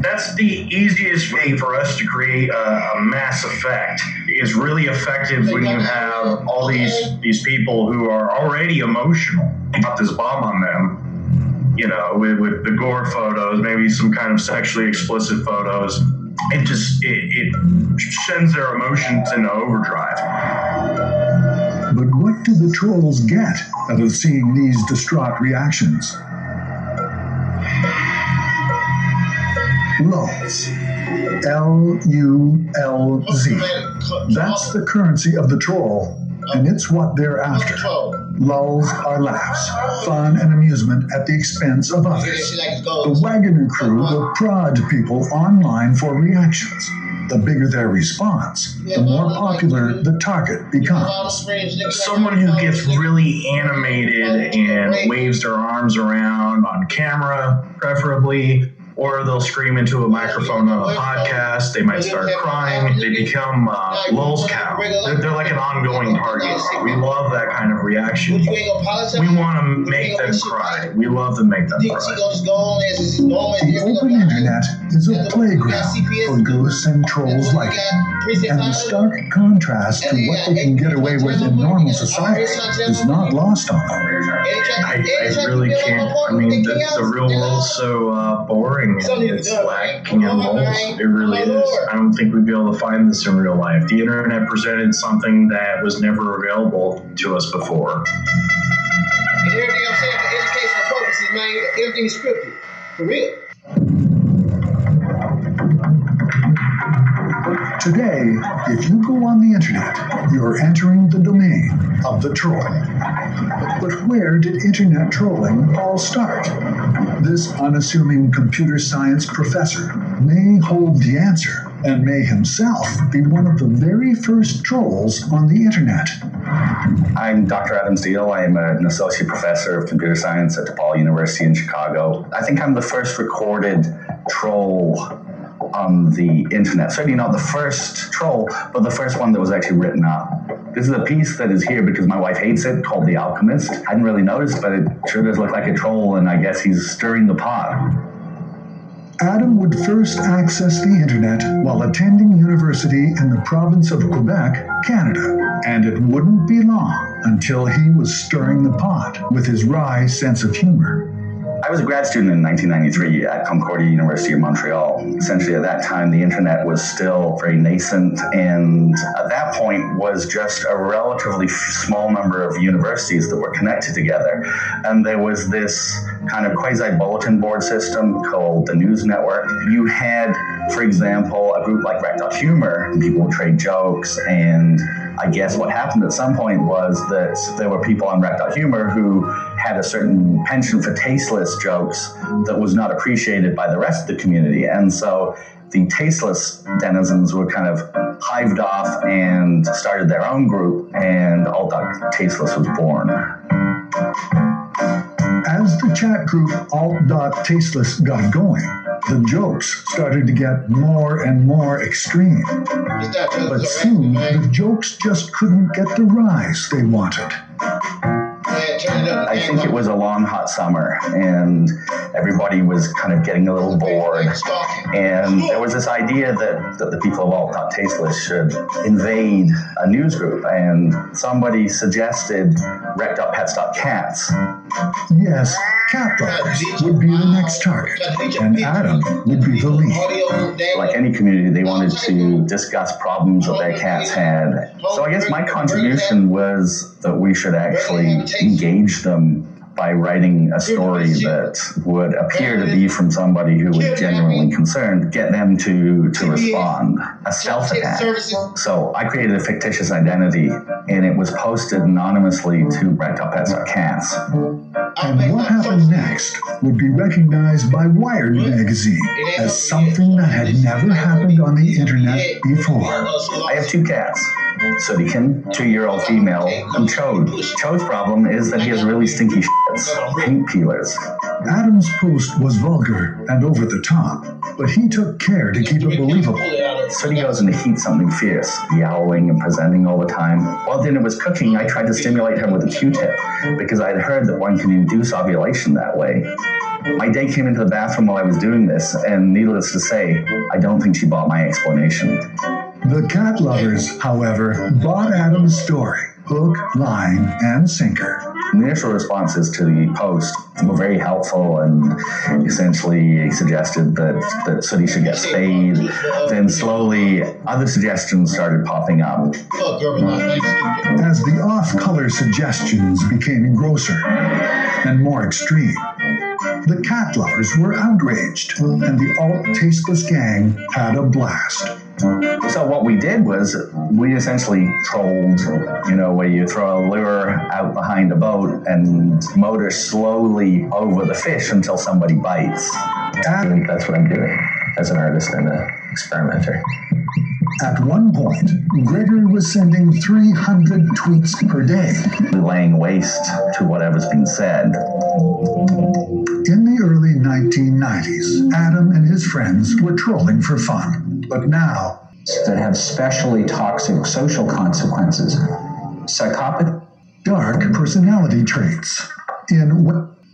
That's the easiest way for us to create a, a mass effect. Is really effective when you have all these these people who are already emotional. Got this bomb on them, you know, with, with the gore photos, maybe some kind of sexually explicit photos. It just it, it sends their emotions into overdrive. But what do the trolls get out of seeing these distraught reactions? Lulz. L U L Z. That's the currency of the troll, and it's what they're after. Lulz are laughs, fun, and amusement at the expense of others. The Wagoner crew will prod people online for reactions. The bigger their response, the more popular the target becomes. Someone who gets really animated and waves their arms around on camera, preferably, or they'll scream into a microphone on a podcast. They might start crying. They become uh, lulz cow. They're, they're like an ongoing target. We love that kind of reaction. We want to make them cry. We love to make them cry. The open internet is a playground for goose and trolls like it, and the stark contrast to what they can get away with in normal society is not lost on them. I, I really can't. I mean, the, the real world's so uh, boring it's lacking in lulz. It really is. I don't think we'd be able to find this in real life. The internet presented something that was never available to us before. And everything I'm saying for educational purposes, man, everything is scripted. For real. Today, if you go on the internet, you're entering the domain of the troll. But where did internet trolling all start? This unassuming computer science professor may hold the answer and may himself be one of the very first trolls on the internet. I'm Dr. Adam Steele. I'm an associate professor of computer science at DePaul University in Chicago. I think I'm the first recorded troll on the internet. Certainly not the first troll, but the first one that was actually written up. This is a piece that is here because my wife hates it, called The Alchemist. I hadn't really noticed, but it sure does look like a troll, and I guess he's stirring the pot. Adam would first access the internet while attending university in the province of Quebec, Canada, and it wouldn't be long until he was stirring the pot with his wry sense of humor. I was a grad student in 1993 at Concordia University of Montreal. Essentially, at that time, the internet was still very nascent, and at that point was just a relatively small number of universities that were connected together. And there was this kind of quasi bulletin board system called the News Network. You had, for example, a group like Rec.Humor, and people would trade jokes and I guess what happened at some point was that there were people on Rec.Humor who had a certain penchant for tasteless jokes that was not appreciated by the rest of the community. And so the tasteless denizens were kind of hived off and started their own group, and Alt Dot Tasteless was born. As the chat group Alt Dot Tasteless got going, the jokes started to get more and more extreme. But soon, the jokes just couldn't get the rise they wanted. I think it was a long, hot summer, and everybody was kind of getting a little bored. And there was this idea that, that the people of Alt Dot Tasteless should invade a news group, and somebody suggested rec.pets.cats. Yes, cat lovers would be the next target, and Adam would be the lead. Like any community, they wanted to discuss problems that their cats had. So I guess my contribution was that we should actually engage them by writing a story that would appear to be from somebody who was genuinely concerned, get them to to respond. A stealth attack. So I created a fictitious identity and it was posted anonymously to Wrecked Up or Cats. And what happened next would be recognized by Wired magazine as something that had never happened on the internet before. I have two cats. Sootykin, two-year-old female, and Chode. Chode's problem is that he has really stinky shits, paint peelers. Adam's post was vulgar and over the top, but he took care to keep it believable. Sooty goes into heat something fierce, yowling and presenting all the time. While dinner was cooking, I tried to stimulate her with a Q-tip because I had heard that one can induce ovulation that way. My date came into the bathroom while I was doing this, and needless to say, I don't think she bought my explanation. The cat lovers, however, bought Adam's story hook, line, and sinker. The initial responses to the post were very helpful and essentially suggested that, that Sooty should get spayed. Then slowly, other suggestions started popping up. As the off color suggestions became grosser and more extreme, the cat lovers were outraged, and the alt tasteless gang had a blast. So what we did was we essentially trolled, you know, where you throw a lure out behind a boat and motor slowly over the fish until somebody bites. I think that's what I'm doing as an artist and an experimenter. At one point, Gregory was sending 300 tweets per day. Laying waste to whatever's been said. In the early 1990s, Adam and his friends were trolling for fun. But now, that have specially toxic social consequences. Psychopathy. dark personality traits. In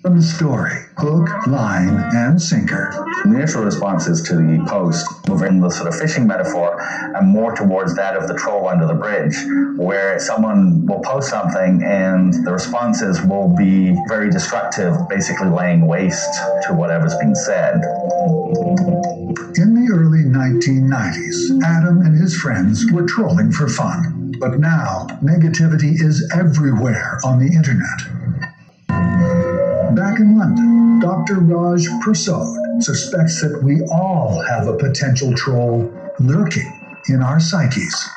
Adam's story, hook, line, and sinker. The initial responses to the post were in the sort of fishing metaphor and more towards that of the troll under the bridge, where someone will post something and the responses will be very destructive, basically laying waste to whatever's being said. In the early 1990s, Adam and his friends were trolling for fun. But now, negativity is everywhere on the internet. Back in London, Dr. Raj Persaud suspects that we all have a potential troll lurking in our psyches.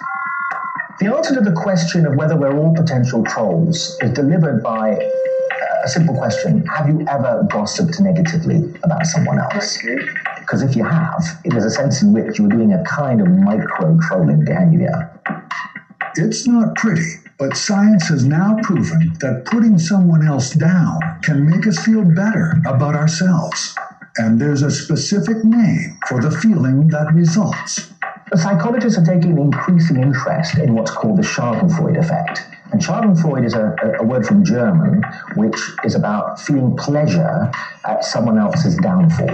The answer to the question of whether we're all potential trolls is delivered by uh, a simple question Have you ever gossiped negatively about someone else? Because if you have, there's a sense in which you're doing a kind of micro trolling behavior. It's not pretty, but science has now proven that putting someone else down can make us feel better about ourselves. And there's a specific name for the feeling that results. Psychologists are taking increasing interest in what's called the Schadenfreude effect. And Schadenfreude is a, a word from German which is about feeling pleasure at someone else's downfall.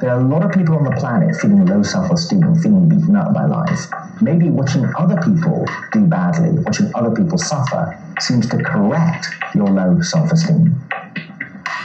There are a lot of people on the planet feeling low self esteem, feeling beaten up by life. Maybe watching other people do badly, watching other people suffer, seems to correct your low self esteem.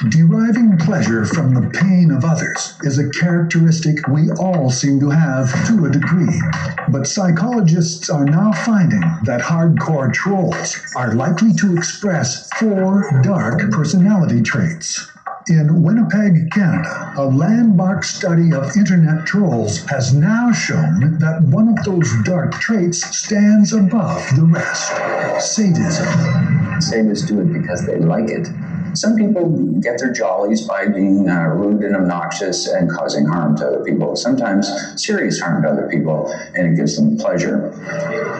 Deriving pleasure from the pain of others is a characteristic we all seem to have to a degree. But psychologists are now finding that hardcore trolls are likely to express four dark personality traits. In Winnipeg, Canada, a landmark study of internet trolls has now shown that one of those dark traits stands above the rest sadism. Sadists do it because they like it. Some people get their jollies by being uh, rude and obnoxious and causing harm to other people, sometimes serious harm to other people, and it gives them pleasure.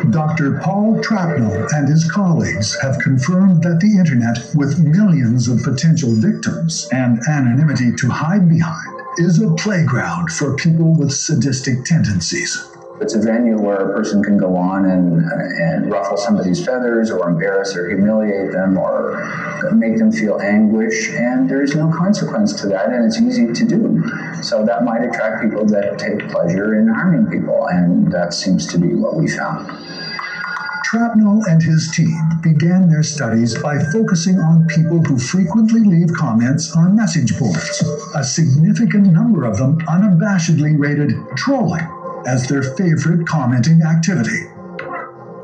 Dr. Paul Trapnell and his colleagues have confirmed that the internet, with millions of potential victims and anonymity to hide behind, is a playground for people with sadistic tendencies. It's a venue where a person can go on and, and ruffle somebody's feathers or embarrass or humiliate them or make them feel anguish, and there's no consequence to that, and it's easy to do. So that might attract people that take pleasure in harming people, and that seems to be what we found. Trapnell and his team began their studies by focusing on people who frequently leave comments on message boards. A significant number of them unabashedly rated trolling as their favorite commenting activity.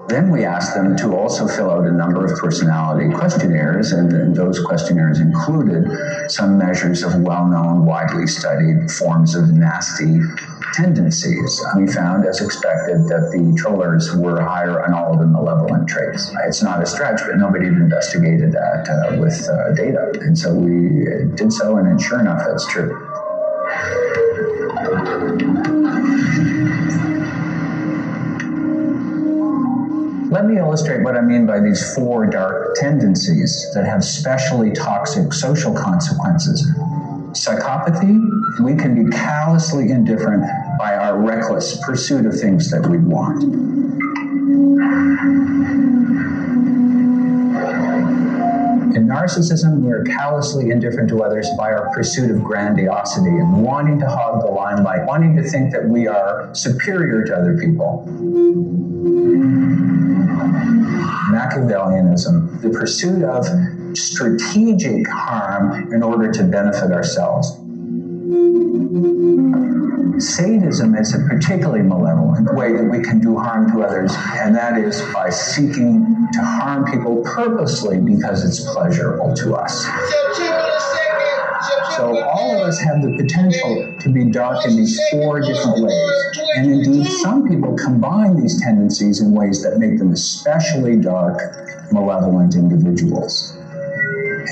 Then we asked them to also fill out a number of personality questionnaires, and those questionnaires included some measures of well known, widely studied forms of nasty tendencies. We found, as expected, that the trollers were higher on all of the malevolent traits. It's not a stretch, but nobody had investigated that uh, with uh, data. And so we did so, and sure enough, that's true. Let me illustrate what I mean by these four dark tendencies that have specially toxic social consequences. Psychopathy, we can be callously indifferent by our reckless pursuit of things that we want. In narcissism, we are callously indifferent to others by our pursuit of grandiosity and wanting to hog the limelight, wanting to think that we are superior to other people. Machiavellianism, the pursuit of strategic harm in order to benefit ourselves. Sadism is a particularly malevolent way that we can do harm to others, and that is by seeking to harm people purposely because it's pleasurable to us. So all of us have the potential to be dark in these four different ways. And indeed, some people combine these tendencies in ways that make them especially dark, malevolent individuals.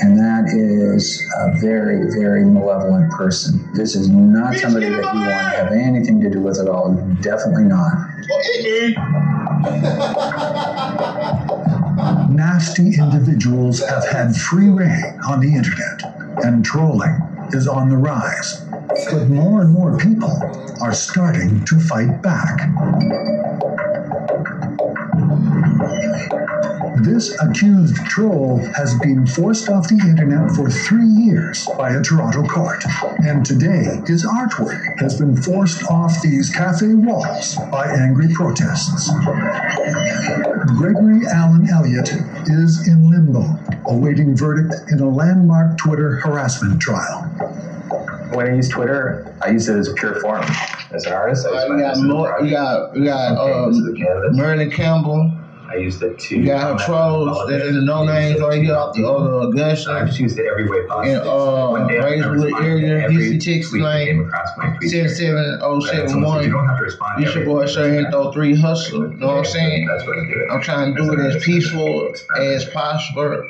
And that is a very, very malevolent person. This is not somebody that you want to have anything to do with at all. Definitely not. [laughs] Nasty individuals have had free reign on the internet, and trolling is on the rise. But more and more people are starting to fight back. This accused troll has been forced off the internet for three years by a Toronto court. And today, his artwork has been forced off these cafe walls by angry protests. Gregory Alan Elliott is in limbo, awaiting verdict in a landmark Twitter harassment trial. When I use Twitter, I use it as pure form. As an artist, I use Uh, we got as more, we got we got um, Merlin Campbell. I used it to. You got her trolls that in the no names right here off the other Augusta. I've just used it every way possible. And uh, One day I Raiswood responded to area, every Houston, Texas tweet that came lane, across my tweet seven here. seven oh But seven it's almost- one. You don't have to respond to It's your every- boy Sir Throw Three Hustler. You know what I'm saying? That's what I'm doing. I'm trying to do it as peaceful, as possible,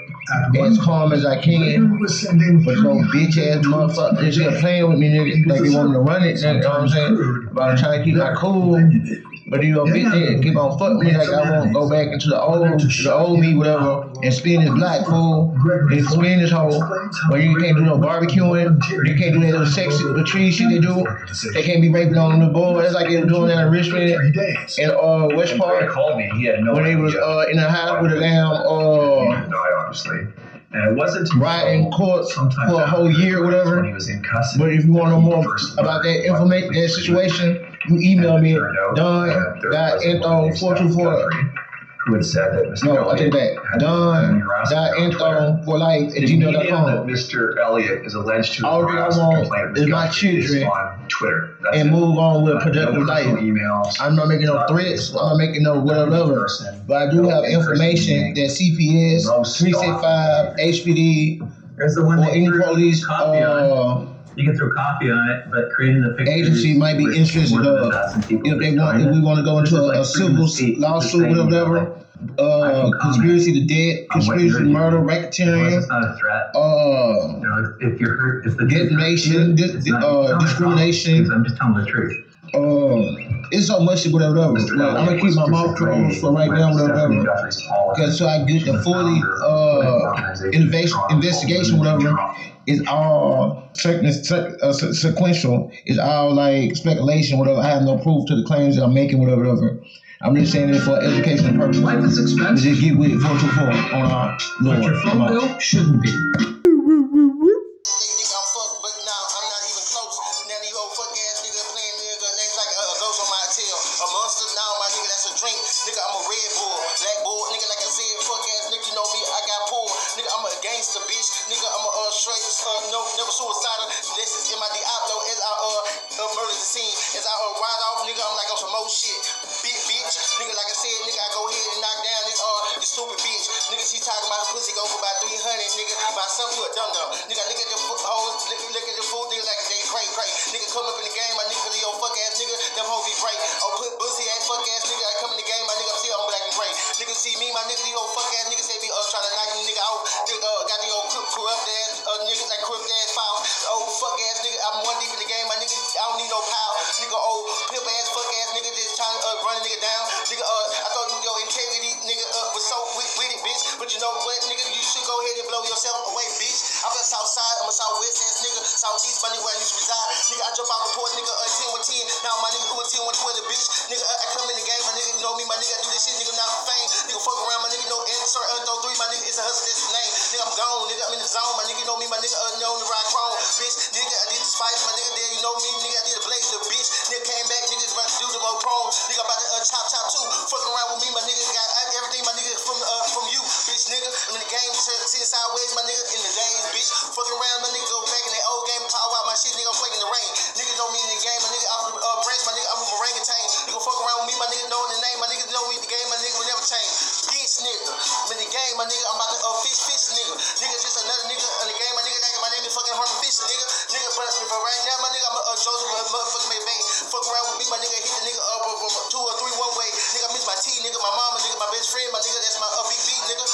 as calm as I can. But no bitch ass motherfucker is here playing with me, nigga. Like they want me to run it, you know what I'm saying? But I'm trying to keep my cool. But you know, bitch nigga keep on fucking me like I won't go back into the old, the old me, whatever, and spin this black fool, and spin this hole. But you can't do no barbecuing, you can't do that little sexy retreat shit they do. They can't be raping on the board. That's like they were doing that in Richmond and uh West Park. called me. He had no when they was uh in the house with a damn uh die, obviously. And it wasn't right in court for a whole year, whatever. When he was in custody. But if you want to know more about that information, that situation, you email me don.info424. Who had said that Mr. No, I take Elliott that. Don dot info for life at The medium that gmail.com. Mr. Elliott is alleged to have All that I harassed and want complained of is Mr. my Guthrie is children on Twitter. That's and it. move on with productive no life. personal emails. I'm not making no threats. I'm not making no whatever. But I do have information that CPS, 365, HPD, There's the one or that any threw police coffee on uh, it. You can throw coffee on it, but creating the pictures agency might be interested more of dozen people if they want if we want to go into a, a civil lawsuit or whatever. Uh, conspiracy to death, conspiracy to murder, racketeering, It's not a threat. uh, You know, if, if you're hurt, if the defamation, di- uh, discrimination. I'm just telling the truth. Uh, it's so much shit, whatever, whatever. Like, I'm gonna keep my mouth closed for right now, whatever. Cause so I get the fully uh innovation investigation, whatever. Is all uh, sequential. It's all like speculation, whatever. I have no proof to the claims that I'm making, whatever, whatever. I'm just saying it for educational purposes. Life is expensive. Just get with it, four two four on our Lord. Your phone bill shouldn't be. Nigga, she talking about pussy go for about 300, nigga. My son, you a dum dum. Nigga, look at the hoes, look, look at the fool, nigga, like they cray cray. Nigga, come up in the game, my nigga, yo, fuck ass nigga, them hoes be break. Oh, put pussy ass fuck ass nigga, I come in the game, my nigga, I'm black and gray. Nigga, see me, my nigga, these old fuck ass niggas, they be uh trying to knock me nigga out. Nigga, uh, got the old corrupt, corrupt ass uh, niggas like corrupt ass file. Oh, fuck ass nigga, I'm one deep in the game, my nigga, I don't need no power. Nigga, oh, pimp ass fuck ass nigga, just trying to uh, run a nigga down. Nigga, uh, I bitch. But you know what, nigga, you should go ahead and blow yourself away, bitch. I'm a south side, I'm a southwest ass nigga, southeast, nigga, where I used to reside. Nigga, I jump out the port, nigga, uh, 10 with 10. Now my nigga, who a 10 with 20, bitch. Nigga, uh, I come in the game, my nigga, you know me, my nigga, I do this shit, nigga, not for fame. Nigga, fuck around, my nigga, no uh, throw three, my nigga, it's a hustle, that's name. Nigga, I'm gone, nigga, I'm in the zone, my nigga, you know me, my nigga, know the rock chrome, bitch. Nigga, I did the spice, my nigga, there, you know me, nigga, I did the blaze, the bitch. Nigga came back, nigga, about to do the more chrome. Nigga, about to uh, chop, chop too. Fucking around with me, my nigga, got everything, my nigga. I'm in the game, sitting sideways, my nigga, in the days, bitch. Fucking around, my nigga, go back in that old game, power out my shit, nigga, I'm playing in the rain. Nigga know me in the game, my nigga, I'm from, uh, branch, my nigga, I'm from orangutan. Nigga, fuck around with me, my nigga, know the name, my nigga, know me in the game, my nigga will never change. Bitch, nigga, I'm in the game, my nigga, I'm about to, uh, fish, fish, nigga. Nigga, just another nigga in the game, my nigga, my name is fucking Herman Fisher, nigga. Nigga, but for right now, my nigga, I'm a uh, Joseph, uh, motherfucking McVeigh. Fuck around with me, my nigga, hit the nigga up from two or three one way. Nigga, I miss my T, nigga, my mama, nigga, my best friend, my nigga, that's my uh, beat, nigga.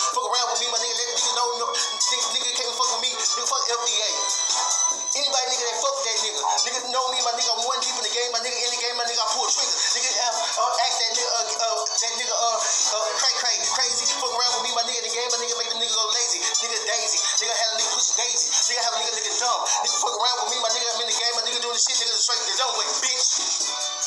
FDA. Anybody nigga that fuck that nigga, nigga know me, my nigga, I'm one deep in the game, my nigga in the game, my nigga, I pull a trigger, nigga, uh, uh, ask that nigga, uh, uh, that nigga, uh, uh, cray cray, crazy, fuck around with me, my nigga in the game, my nigga make the nigga go lazy, nigga daisy, nigga have a nigga push a daisy, nigga have a nigga nigga dumb, nigga fuck around with me, my nigga, I'm in the game, my nigga doing the shit, nigga straight the dumb way, bitch.